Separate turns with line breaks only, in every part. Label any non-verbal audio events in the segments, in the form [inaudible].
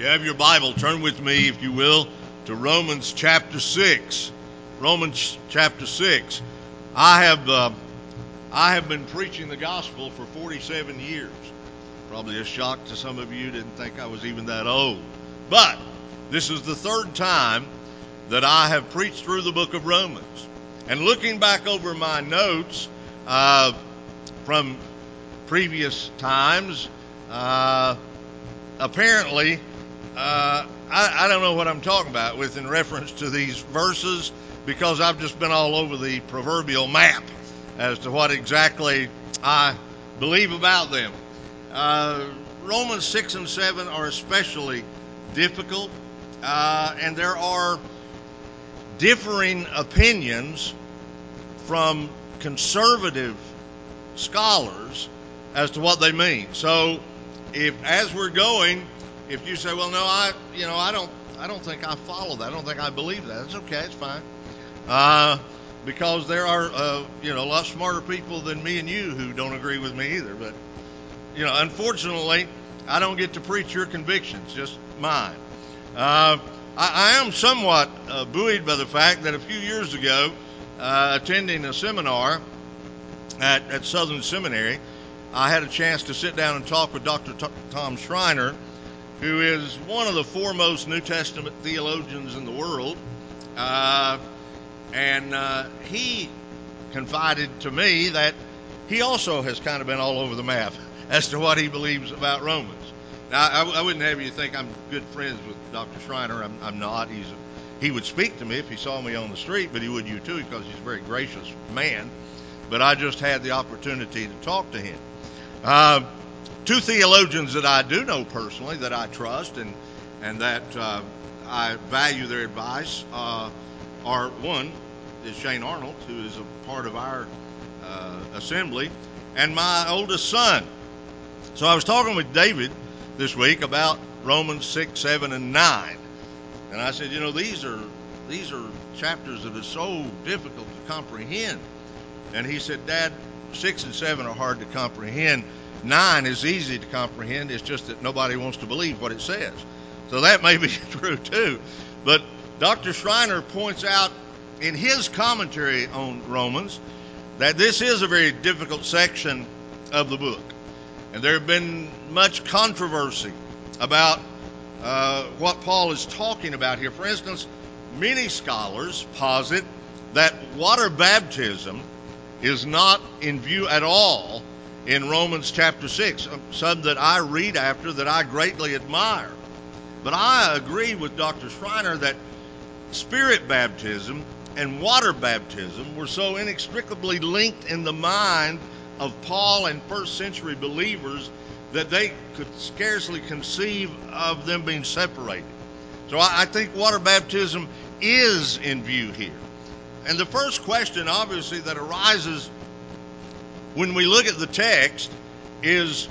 you have your Bible, turn with me, if you will, to Romans chapter 6. Romans chapter 6. I have, uh, I have been preaching the gospel for 47 years. Probably a shock to some of you, didn't think I was even that old. But this is the third time that I have preached through the book of Romans. And looking back over my notes uh, from previous times, uh, apparently uh, I, I, don't know what I'm talking about with in reference to these verses because I've just been all over the proverbial map as to what exactly I believe about them. Uh, Romans 6 and 7 are especially difficult, uh, and there are differing opinions from conservative scholars as to what they mean. So, if as we're going, if you say, "Well, no, I, you know, I don't, I don't think I follow that. I don't think I believe that," it's okay. It's fine. Uh, because there are, uh, you know, a lot smarter people than me and you who don't agree with me either. But, you know, unfortunately, I don't get to preach your convictions, just mine. Uh, I, I, am somewhat uh, buoyed by the fact that a few years ago, uh, attending a seminar at, at Southern Seminary, I had a chance to sit down and talk with Dr. T- Tom Schreiner who is one of the foremost New Testament theologians in the world. Uh, and uh, he confided to me that he also has kind of been all over the map [laughs] as to what he believes about Romans. Now, I, I wouldn't have you think I'm good friends with Dr. Schreiner. I'm, I'm not. He's a, he would speak to me if he saw me on the street, but he would you too because he's a very gracious man. But I just had the opportunity to talk to him. Uh, two theologians that I do know personally that I trust and and that uh, I value their advice uh, are one is Shane Arnold, who is a part of our uh, assembly, and my oldest son. So I was talking with David this week about Romans six, seven, and nine, and I said, you know, these are these are chapters that are so difficult to comprehend. And he said, Dad, six and seven are hard to comprehend 9 is easy to comprehend. It's just that nobody wants to believe what it says. So that may be [laughs] true too. But Dr. Schreiner points out in his commentary on Romans that this is a very difficult section of the book. And there have been much controversy about uh, what Paul is talking about here. For instance, many scholars posit that water baptism is not in view at all in Romans chapter 6, um, some that I read after that I greatly admire. But I agree with Dr. Schreiner that spirit baptism and water baptism were so inextricably linked in the mind of Paul and first century believers that they could scarcely conceive of them being separated. So I, think water baptism is in view here. And the first question, obviously, that arises when we look at the text is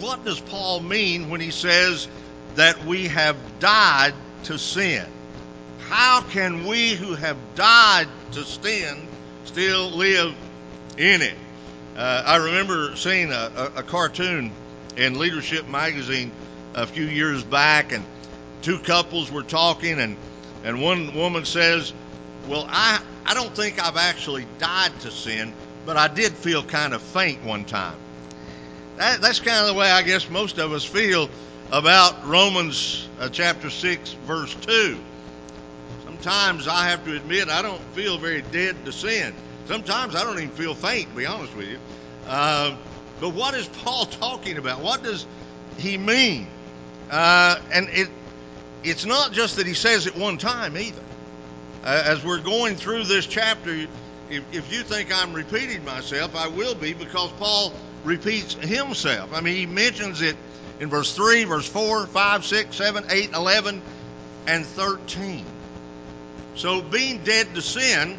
what does Paul mean when he says that we have died to sin? How can we who have died to sin still live in it? Uh, I remember seeing a, a, cartoon in Leadership magazine a few years back, and two couples were talking, and, and one woman says, Well, I, I don't think I've actually died to sin, but I did feel kind of faint one time. That, that's kind of the way I guess most of us feel about Romans uh, chapter 6, verse 2. Sometimes I have to admit I don't feel very dead to sin. Sometimes I don't even feel faint, to be honest with you. Uh, but what is Paul [laughs] talking about? What does he mean? Uh, and it, it's not just that he says it one time either. Uh, as we're going through this chapter, if, if you think I'm repeating myself, I will be because Paul repeats himself. I mean, he mentions it in verse 3, verse 4, 5, 6, 7, 8, 11, and 13. So being dead to sin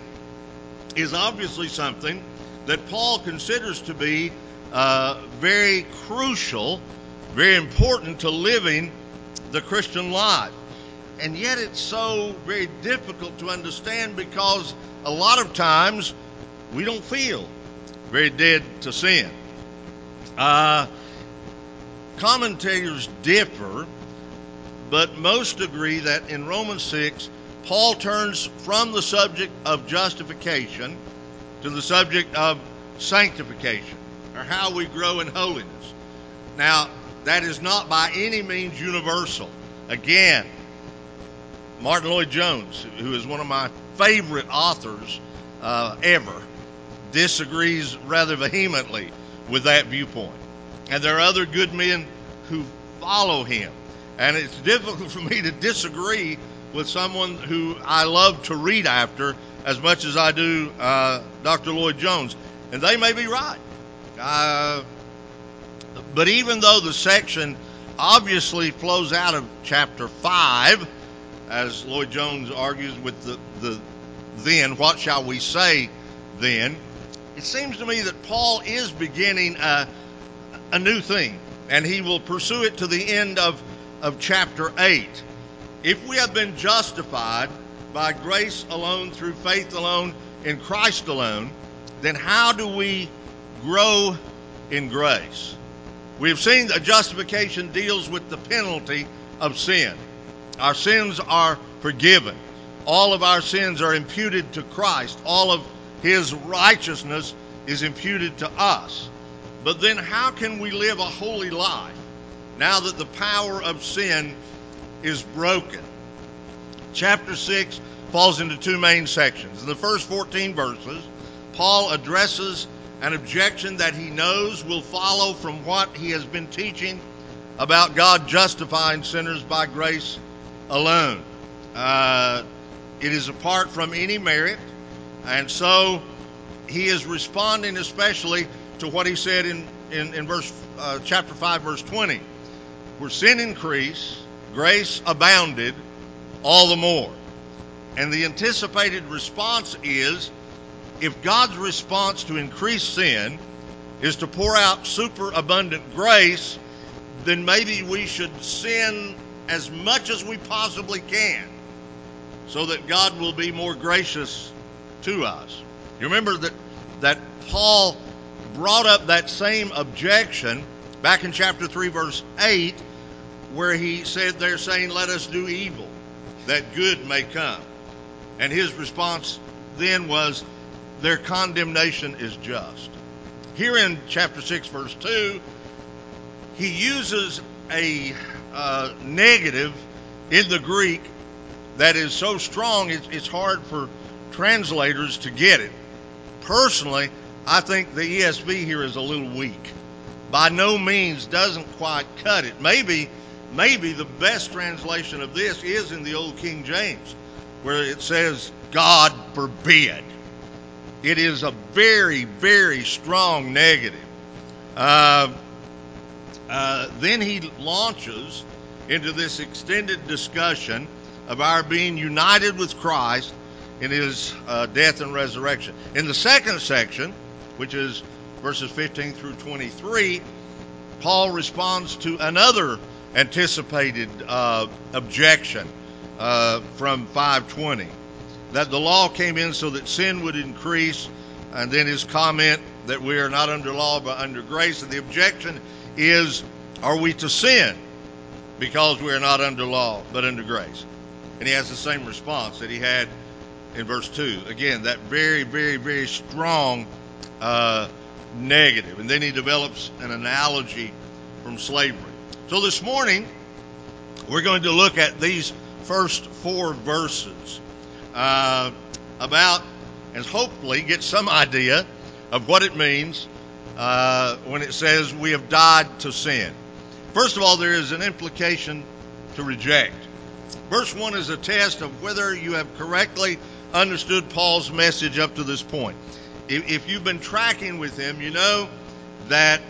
is obviously something that Paul considers to be uh, very crucial, very important to living the Christian life. And yet it's so very difficult to understand because a lot of times we don't feel very dead to sin. Uh, commentators differ but most agree that in Romans 6, Paul turns from the subject of justification to the subject of sanctification, or how we grow in holiness. Now, that is not by any means universal. Again, Martyn Lloyd-Jones, who is one of my favorite authors uh, ever, disagrees rather vehemently with that viewpoint. And there are other good men who follow him. And it's difficult for me to disagree with someone who I love to read after as much as I do uh, Dr. Lloyd Jones. And they may be right. Uh, but even though the section obviously flows out of chapter 5, as Lloyd Jones argues with the, the then, what shall we say then? It seems to me that Paul is beginning a, a new thing, and he will pursue it to the end of, of chapter 8. If we have been justified by grace alone, through faith alone, in Christ alone, then how do we grow in grace? We have seen that justification deals with the penalty of sin. Our sins are forgiven. All of our sins are imputed to Christ. All of his righteousness is imputed to us. But then, how can we live a holy life now that the power of sin is broken? Chapter 6 falls into two main sections. In the first 14 verses, Paul addresses an objection that he knows will follow from what he has been teaching about God justifying sinners by grace alone. Uh, it is apart from any merit, and so he is responding especially to what he said in, in, in verse uh, chapter 5, verse 20, where sin increased, grace abounded all the more. And the anticipated response is if God's response to increased sin is to pour out superabundant grace, then maybe we should sin as much as we possibly can so that God will be more gracious to us. You remember that that Paul brought up that same objection back in chapter 3 verse 8 where he said they're saying let us do evil that good may come. And his response then was their condemnation is just. Here in chapter 6 verse 2 he uses a uh, negative in the Greek that is so strong it's, it's hard for translators to get it. Personally, I think the ESV here is a little weak. By no means doesn't quite cut it. Maybe, maybe the best translation of this is in the Old King James, where it says, God forbid. It is a very, very strong negative. Uh, uh, then he launches into this extended discussion of our being united with Christ in his uh, death and resurrection. In the second section, which is verses 15 through 23, Paul responds to another anticipated uh, objection uh, from 520 that the law came in so that sin would increase, and then his comment that we are not under law but under grace. And the objection is, are we to sin because we are not under law but under grace? And he has the same response that he had in verse 2. Again, that very, very, very strong uh, negative. And then he develops an analogy from slavery. So this morning, we're going to look at these first four verses uh, about and hopefully get some idea of what it means uh, when it says we have died to sin. First of all, there is an implication to reject. Verse 1 is a test of whether you have correctly understood Paul's message up to this point. If, if you've been tracking with him, you know that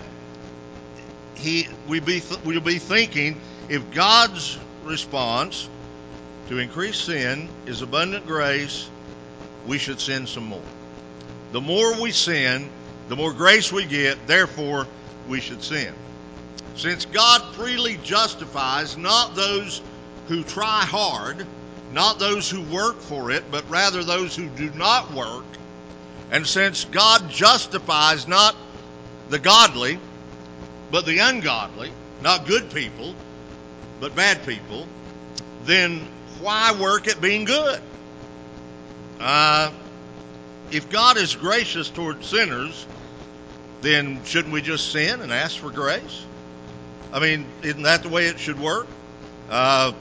he we be we'll be thinking if God's response to increase sin is abundant grace, we should sin some more. The more we sin, the more grace we get, therefore we should sin. Since God freely justifies not those who try hard, not those who work for it, but rather those who do not work. And since God justifies not the godly, but the ungodly, not good people, but bad people, then why work at being good? Uh, if God is gracious toward sinners, then shouldn't we just sin and ask for grace? I mean, isn't that the way it should work? Uh,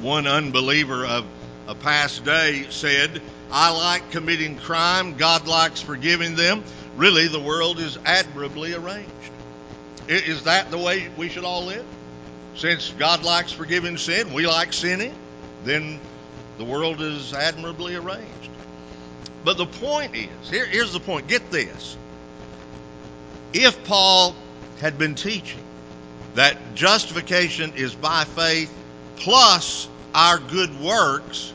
one unbeliever of a past day said, I like committing crime, God likes forgiving them. Really, the world is admirably arranged. Is that the way we should all live? Since God likes forgiving sin, we like sinning, then the world is admirably arranged. But the point is here, here's the point get this. If Paul had been teaching that justification is by faith plus our good works,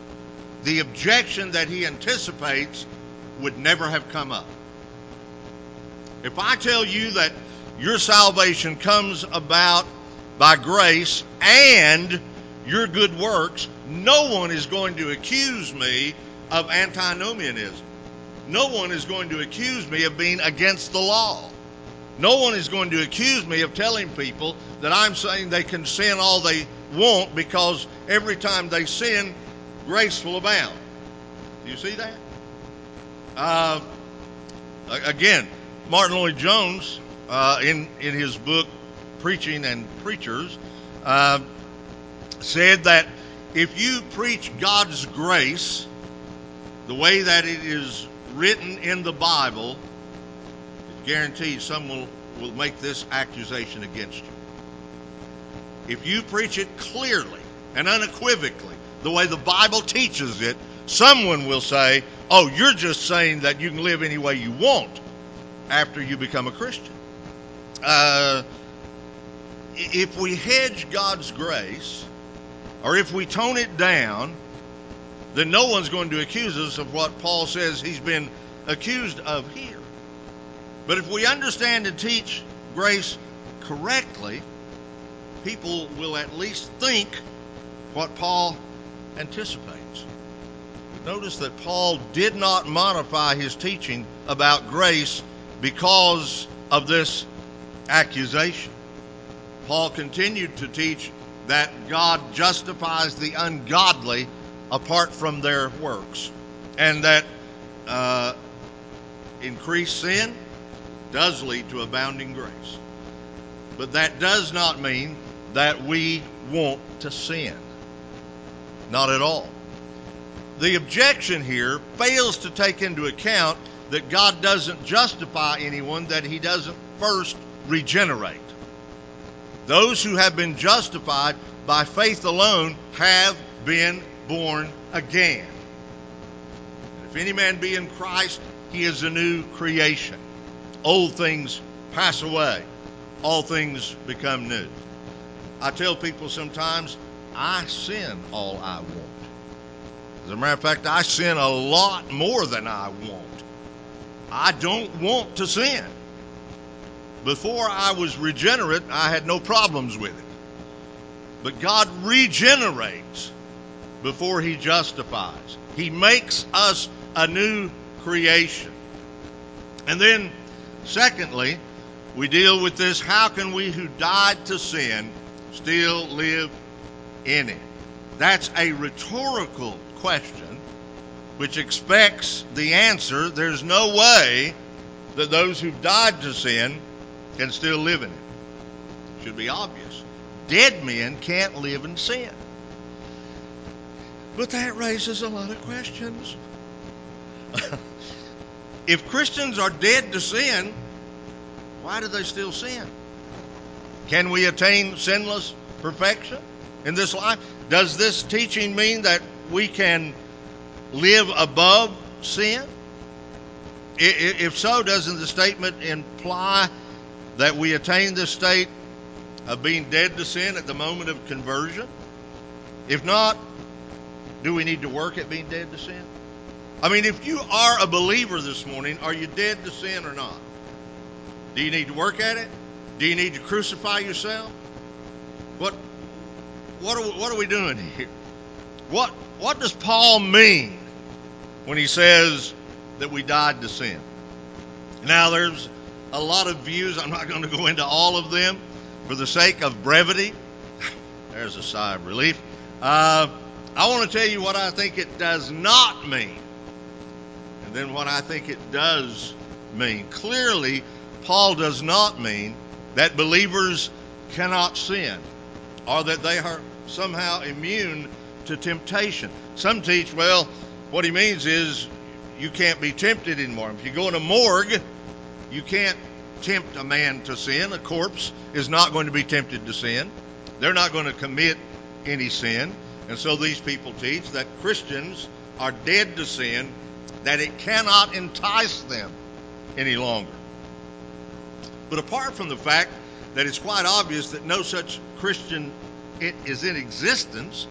the objection that he anticipates would never have come up. If I tell you that your salvation comes about by grace and your good works, no one is going to accuse me of antinomianism. No one is going to accuse me of being against the law. No one is going to accuse me of telling people that I'm saying they can sin all they want because every time they sin, grace will abound. Do you see that? Uh, again, Martyn Lloyd-Jones, uh, in in his book Preaching and Preachers, uh, said that if you preach God's grace the way that it is written in the Bible, guaranteed someone will make this accusation against you. If you preach it clearly and unequivocally, the way the Bible teaches it, someone will say, Oh, you're just saying that you can live any way you want after you become a Christian. Uh, if we hedge God's grace, or if we tone it down, then no one's going to accuse us of what Paul says he's been accused of here. But if we understand and teach grace correctly, people will at least think what Paul anticipates. Notice that Paul did not modify his teaching about grace because of this accusation. Paul continued to teach that God justifies the ungodly apart from their works, and that uh, increased sin does lead to abounding grace. But that does not mean that we want to sin. Not at all. The objection here fails to take into account that God doesn't justify anyone that he doesn't first regenerate. Those who have been justified by faith alone have been born again. If any man be in Christ, he is a new creation. Old things pass away, all things become new. I tell people sometimes, I sin all I want. As a matter of fact, I sin a lot more than I want. I don't want to sin. Before I was regenerate, I had no problems with it. But God regenerates before He justifies. He makes us a new creation. And then, secondly, we deal with this how can we who died to sin still live in it? That's a rhetorical question which expects the answer there's no way that those who've died to sin can still live in it. Should be obvious. Dead men can't live in sin. But that raises a lot of questions. [laughs] if Christians are dead to sin, why do they still sin? Can we attain sinless perfection in this life? Does this teaching mean that we can live above sin? If so, doesn't the statement imply that we attain this state of being dead to sin at the moment of conversion? If not, do we need to work at being dead to sin? I mean, if you are a believer this morning, are you dead to sin or not? Do you need to work at it? Do you need to crucify yourself? What what are we, what are we doing here? What what does Paul mean when he says that we died to sin? Now there's a lot of views. I'm not going to go into all of them for the sake of brevity. [laughs] There's a sigh of relief. Uh, I want to tell you what I think it does not mean, then what I think it does mean. Clearly, Paul does not mean that believers cannot sin or that they are somehow immune to temptation. Some teach, well, what he means is you can't be tempted anymore. If you go in a morgue, you can't tempt a man to sin. A corpse is not going to be tempted to sin. They're not going to commit any sin. And so these people teach that Christians are dead to sin, that it cannot entice them any longer. But apart from the fact that it's quite obvious that no such Christian is in existence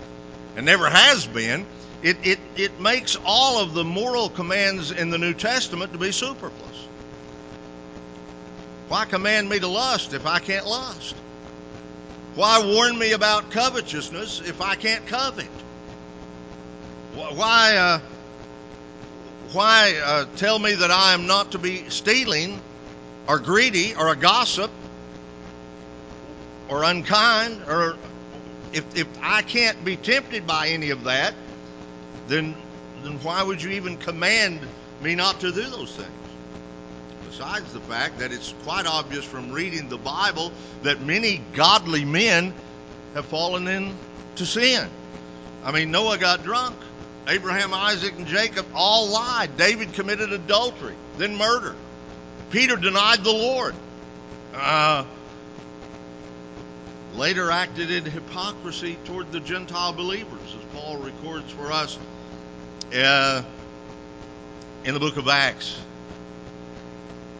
and never has been, it, it, it makes all of the moral commands in the New Testament to be superfluous. Why command me to lust if I can't lust? Why warn me about covetousness if I can't covet? Why, uh, why uh, tell me that I am not to be stealing or greedy or a gossip or unkind or if, if I can't be tempted by any of that, then then why would you even command me not to do those things? Besides the fact that it's quite obvious from reading the Bible that many godly men have fallen into sin. I mean, Noah got drunk. Abraham, Isaac, and Jacob all lied. David committed adultery, then murder. Peter denied the Lord. Uh, later acted in hypocrisy toward the Gentile believers, as Paul records for us uh, in the book of Acts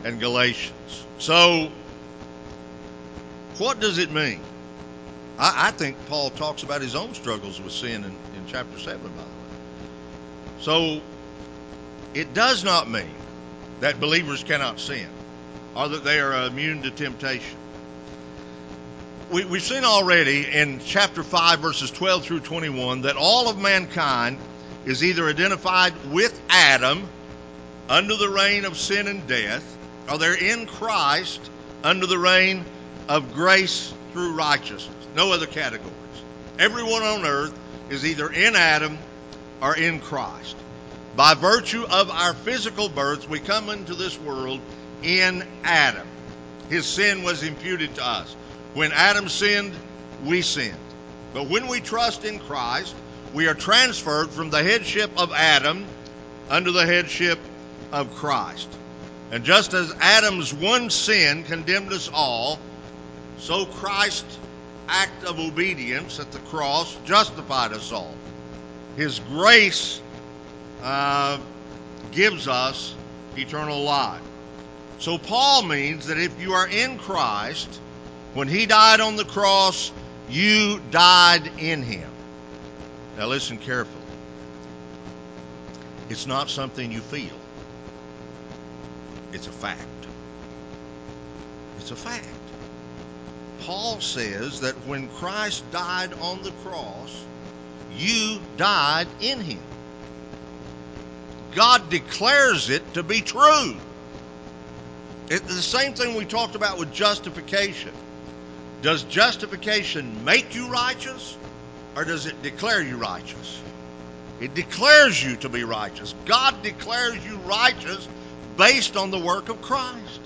and Galatians. So, what does it mean? I, I, think Paul talks about his own struggles with sin in, in chapter 7, by the way. So, it does not mean that believers cannot sin or that they are immune to temptation. We, we've seen already in chapter 5, verses 12 through 21, that all of mankind is either identified with Adam under the reign of sin and death, or they're in Christ under the reign of grace through righteousness. No other categories. Everyone on earth is either in Adam or in Christ. By virtue of our physical birth, we come into this world in Adam. His sin was imputed to us. When Adam sinned, we sinned. But when we trust in Christ, we are transferred from the headship of Adam under the headship of Christ. And just as Adam's one sin condemned us all, so Christ's act of obedience at the cross justified us all. His grace uh, gives us eternal life. So Paul means that if you are in Christ, when he died on the cross, you died in him. Now listen carefully. It's not something you feel. It's a fact. It's a fact. Paul says that when Christ died on the cross, you died in him. God declares it to be true. It's the same thing we talked about with justification. Does justification make you righteous? or does it declare you righteous? It declares you to be righteous. God declares you righteous based on the work of Christ.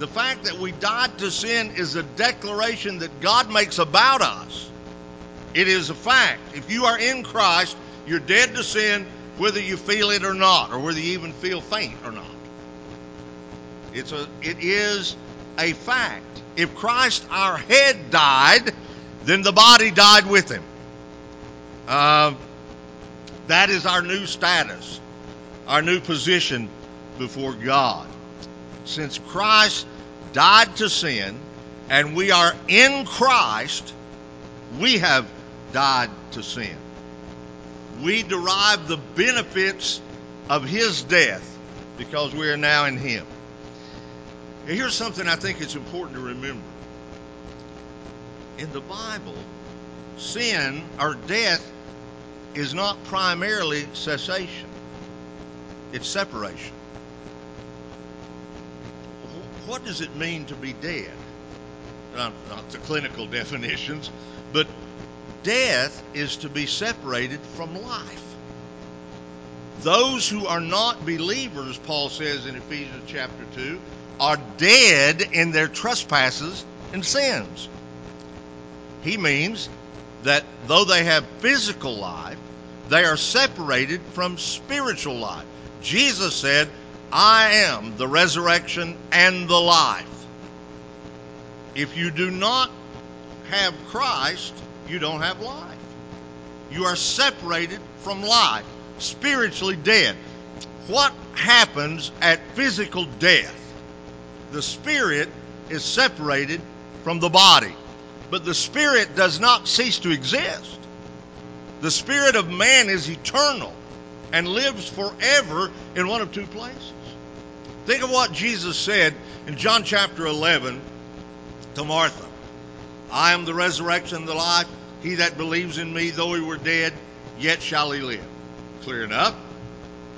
The fact that we died to sin is a declaration that God makes about us. It is a fact. If you are in Christ, you're dead to sin whether you feel it or not, or whether you even feel faint or not. It's a it is a fact. If Christ our head died, then the body died with him. Uh, that is our new status, our new position before God. Since Christ died to sin and we are in Christ, we have died to sin. We derive the benefits of his death because we are now in him. And Here's something I think it's important to remember in the Bible, sin or death is not primarily cessation, it's separation. What does it mean to be dead? not, not the clinical [laughs] definitions, but death is to be separated from life. Those who are not believers, Paul says in Ephesians chapter 2, are dead in their trespasses and sins. He means that though they have physical life, they are separated from spiritual life. Jesus said, I am the resurrection and the life. If you do not have Christ, you don't have life. You are separated from life, spiritually dead. What happens at physical death? The spirit is separated from the body, but the spirit does not cease to exist. The spirit of man is eternal and lives forever in one of two places. Think of what Jesus said in John chapter 11 to Martha I am the resurrection and the life. He that believes in me, though he were dead, yet shall he live. Clear enough.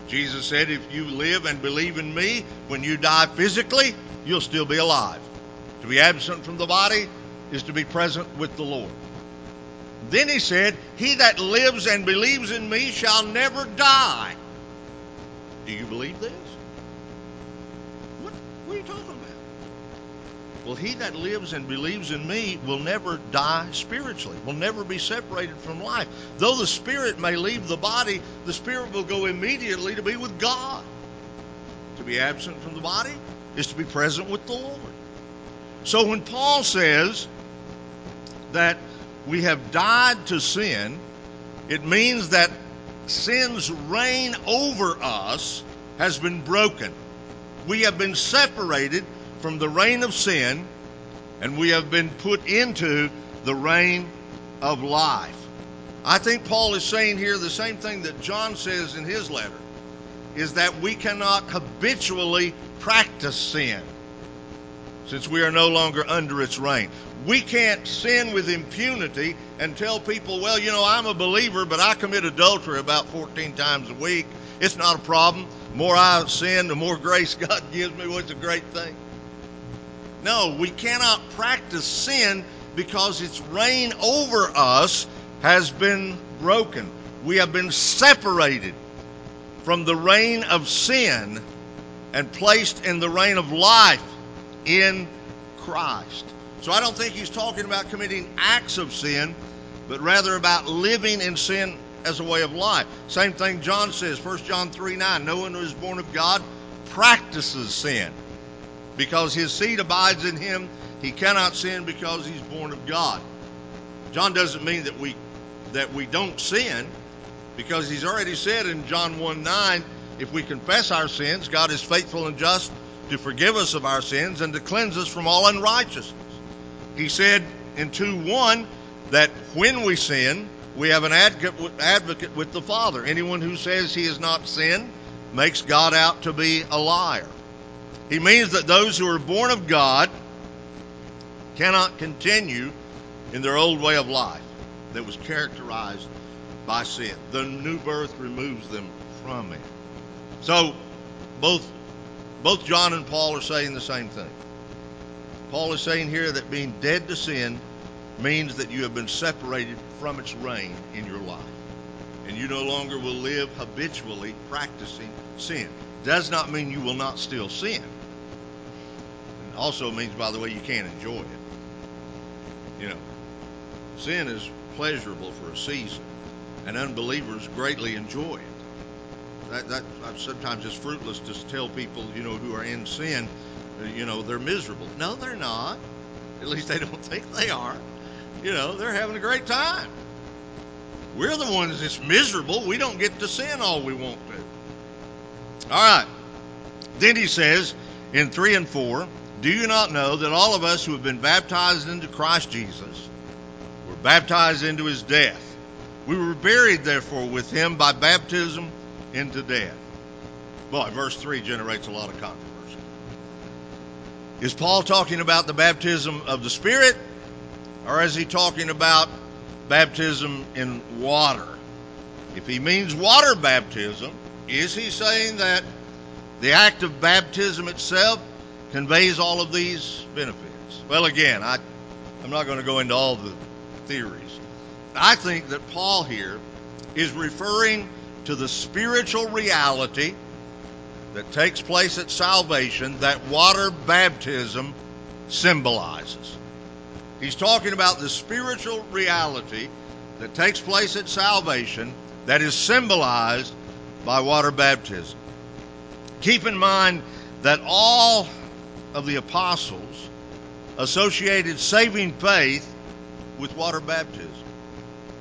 Jesus said, If you live and believe in me, when you die physically, you'll still be alive. To be absent from the body is to be present with the Lord. Then he said, He that lives and believes in me shall never die. Do you believe this? What, what are you talking about? Well, he that lives and believes in me will never die spiritually, will never be separated from life. Though the spirit may leave the body, the spirit will go immediately to be with God. To be absent from the body is to be present with the Lord. So when Paul says that we have died to sin, it means that sin's reign over us has been broken. We have been separated from the reign of sin and we have been put into the reign of life. I think Paul is saying here the same thing that John says in his letter is that we cannot habitually practice sin since we are no longer under its reign. We can't sin with impunity and tell people, well, you know, I'm a believer, but I commit adultery about 14 times a week. It's not a problem. The more I sin, the more [laughs] grace God gives me. What's a great thing? No, we cannot practice sin because its reign over us has been broken. We have been separated from the reign of sin and placed in the reign of life in Christ. So I don't think he's talking about committing acts of sin, but rather about living in sin as a way of life. Same thing John says, 1 John 3 9. No one who is born of God practices sin because his seed abides in him. He cannot sin because he's born of God. John doesn't mean that we that we don't sin, because he's already said in John 1 9, if we confess our sins, God is faithful and just to forgive us of our sins and to cleanse us from all unrighteousness. He said in 2 1 that when we sin, we have an advocate with the Father. Anyone who says he has not sinned makes God out to be a liar. He means that those who are born of God cannot continue in their old way of life that was characterized by sin. The new birth removes them from it. So both both John and Paul are saying the same thing. Paul is saying here that being dead to sin means that you have been separated from its reign in your life. And you no longer will live habitually practicing sin. Does not mean you will not still sin also means, by the way, you can't enjoy it. You know, sin is pleasurable for a season, and unbelievers greatly enjoy it. That, that sometimes it's fruitless to tell people, you know, who are in sin, uh, you know, they're miserable. No, they're not. At least they don't [laughs] think they are. You know, they're having a great time. We're the ones that's miserable. We don't get to sin all we want to. All right. Then he says in 3 and 4 do you not know that all of us who have been baptized into Christ Jesus were baptized into his death? We were buried, therefore, with him by baptism into death. Boy, verse 3 generates a lot of controversy. Is Paul talking about the baptism of the Spirit, or is he talking about baptism in water? If he means water baptism, is he saying that the act of baptism itself conveys all of these benefits? Well, again, I, I'm not going to go into all the theories. I think that Paul here is referring to the spiritual reality that takes place at salvation that water baptism symbolizes. He's talking about the spiritual reality that takes place at salvation that is symbolized by water baptism. Keep in mind that all of the apostles associated saving faith with water baptism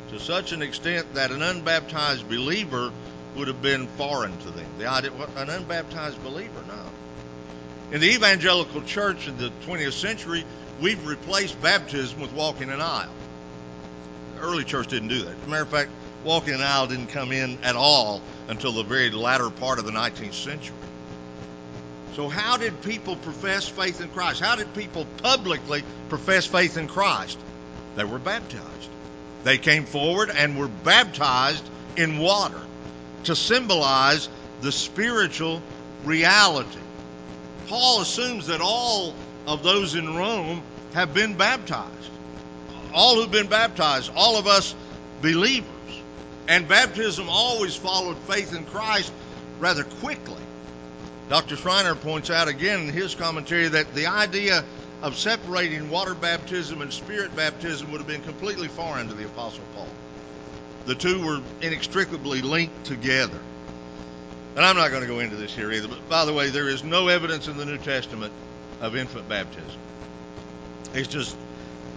to such an extent that an unbaptized believer would have been foreign to them. The idea, an unbaptized believer, no. In the evangelical church in the 20th century, we've replaced baptism with walking an aisle. The early church didn't do that. As a matter of fact, walking an aisle didn't come in at all until the very latter part of the 19th century. So, how did people profess faith in Christ? How did people publicly profess faith in Christ? They were baptized. They came forward and were baptized in water to symbolize the spiritual reality. Paul assumes that all of those in Rome have been baptized. All who've been baptized, all of us believers. And baptism always followed faith in Christ rather quickly. Dr. Schreiner points out again in his commentary that the idea of separating water baptism and spirit baptism would have been completely foreign to the Apostle Paul. The two were inextricably linked together. And I'm not going to go into this here either, but by the way, there is no evidence in the New Testament of infant baptism. It's just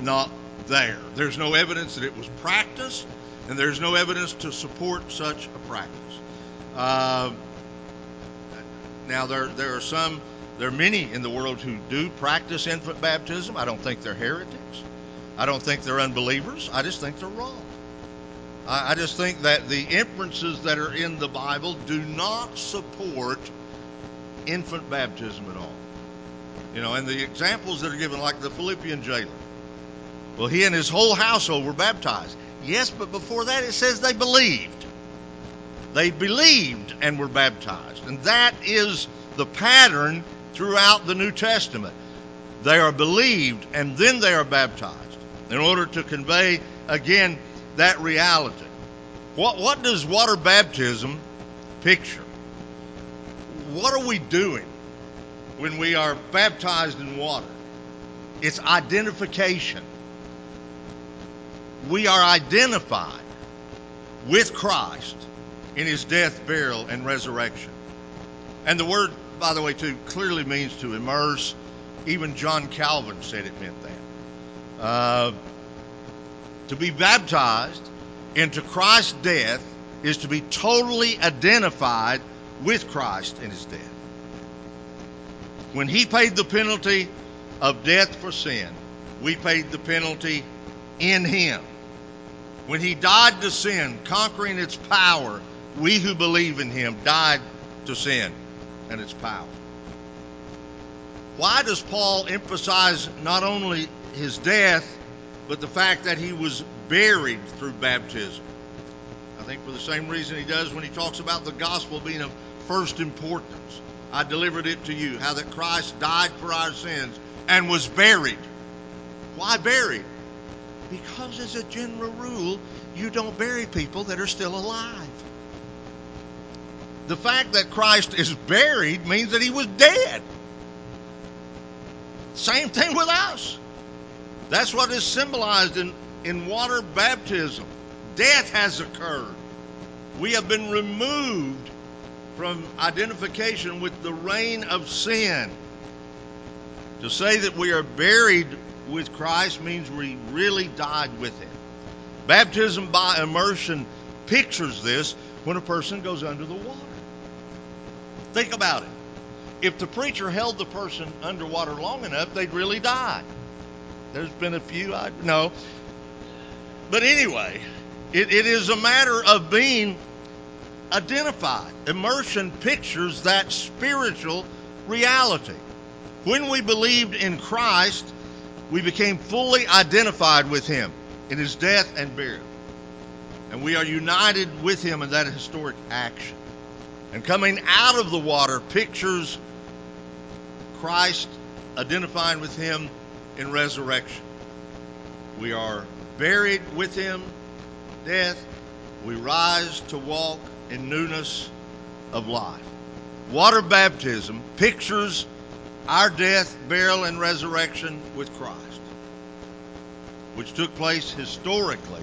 not there. There's no evidence that it was practiced, and there's no evidence to support such a practice. Uh, now, there, there are some, there are many in the world who do practice infant baptism. I don't think they're heretics. I don't think they're unbelievers. I just think they're wrong. I, I just think that the inferences that are in the Bible do not support infant baptism at all. You know, and the examples that are given, like the Philippian jailer. Well, he and his whole household were baptized. Yes, but before that it says they believed. They believed and were baptized. And that is the pattern throughout the New Testament. They are believed and then they are baptized in order to convey, again, that reality. What, what does water baptism picture? What are we doing when we are baptized in water? It's identification. We are identified with Christ in his death, burial, and resurrection. And the word, by the way, too, clearly means to immerse. Even John Calvin said it meant that. Uh, to be baptized into Christ's death is to be totally identified with Christ in his death. When he paid the penalty of death for sin, we paid the penalty in him. When he died to sin, conquering its power, we who believe in him died to sin and its power. Why does Paul emphasize not only his death, but the fact that he was buried through baptism. I think for the same reason he does when he talks about the gospel being of first importance. I delivered it to you, how that Christ died for our sins and was buried. Why buried? Because, as a general rule, you don't bury people that are still alive. The fact that Christ is buried means that he was dead. Same thing with us. That's what is symbolized in, in water baptism. Death has occurred. We have been removed from identification with the reign of sin. To say that we are buried with Christ means we really died with him. Baptism by immersion pictures this when a person goes under the water. Think about it. If the preacher held the person underwater long enough, they'd really die. There's been a few I know. But anyway, it, it is a matter of being identified. Immersion pictures that spiritual reality. When we believed in Christ, we became fully identified with him in his death and burial. And we are united with him in that historic action. And coming out of the water pictures Christ identifying with him in resurrection. We are buried with him, death. We rise to walk in newness of life. Water baptism pictures our death, burial, and resurrection with Christ, which took place historically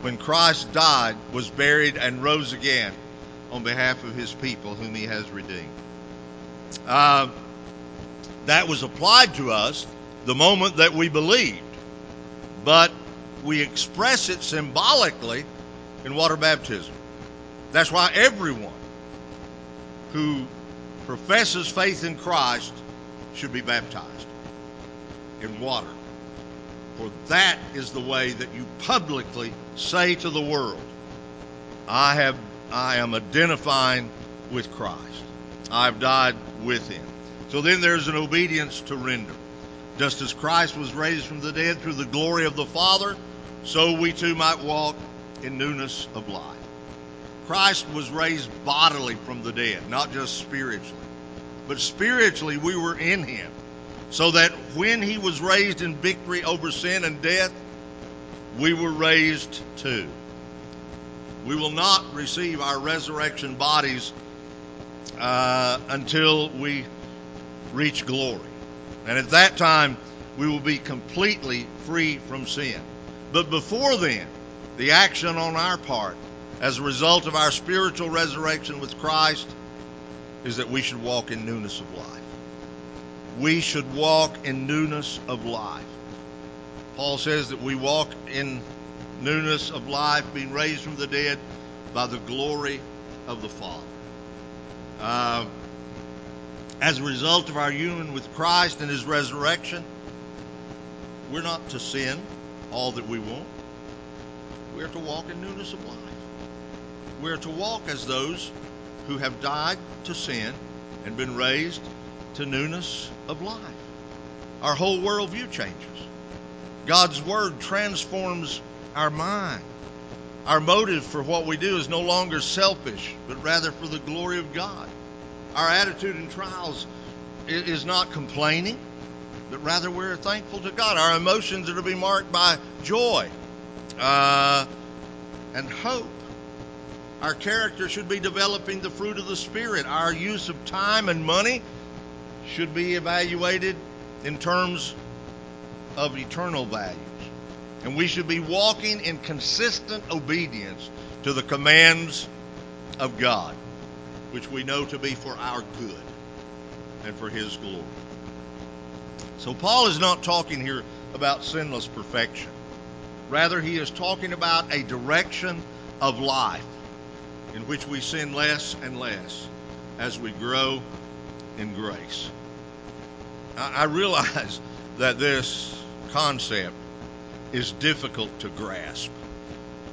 when Christ died, was buried, and rose again on behalf of his people whom he has redeemed. Uh, that was applied to us the moment that we believed, but we express it symbolically in water baptism. That's why everyone who professes faith in Christ should be baptized in water. For that is the way that you publicly say to the world, I have I am identifying with Christ. I've died with him. So then there's an obedience to render. Just as Christ was raised from the dead through the glory of the Father, so we too might walk in newness of life. Christ was raised bodily from the dead, not just spiritually. But spiritually, we were in him. So that when he was raised in victory over sin and death, we were raised too. We will not receive our resurrection bodies uh, until we reach glory. And at that time, we will be completely free from sin. But before then, the action on our part, as a result of our spiritual resurrection with Christ, is that we should walk in newness of life. We should walk in newness of life. Paul says that we walk in newness of life, being raised from the dead by the glory of the Father. Uh, as a result of our union with Christ and his resurrection, we're not to sin all that we want. We're to walk in newness of life. We're to walk as those who have died to sin and been raised to newness of life. Our whole worldview changes. God's Word transforms our mind. Our motive for what we do is no longer selfish, but rather for the glory of God. Our attitude in trials is not complaining, but rather we're thankful to God. Our emotions are to be marked by joy uh, and hope. Our character should be developing the fruit of the Spirit. Our use of time and money should be evaluated in terms of eternal values. And we should be walking in consistent obedience to the commands of God, which we know to be for our good and for His glory. So, Paul is not talking here about sinless perfection. Rather, he is talking about a direction of life in which we sin less and less as we grow in grace. I, realize that this concept is difficult to grasp.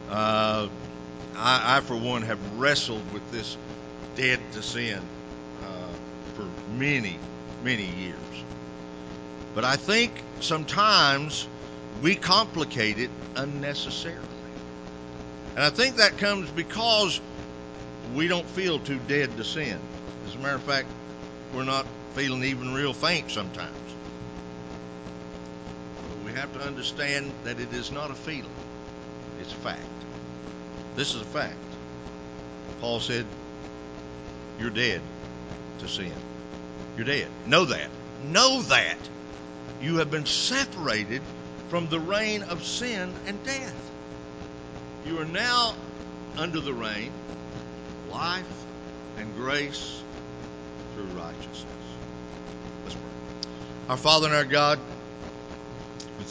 Uh, I, I, for one, have wrestled with this dead to sin uh, for many, many years. But I think sometimes we complicate it unnecessarily. And I think that comes because we don't feel too dead to sin. As a matter of fact, we're not feeling even real faint sometimes we have to understand that it is not a feeling, it's a fact. This is a fact. Paul said, You're dead to sin. You're dead. Know that. Know that. You have been separated from the reign of sin and death. You are now under the reign life and grace through righteousness. Let's pray. Our Father and our God,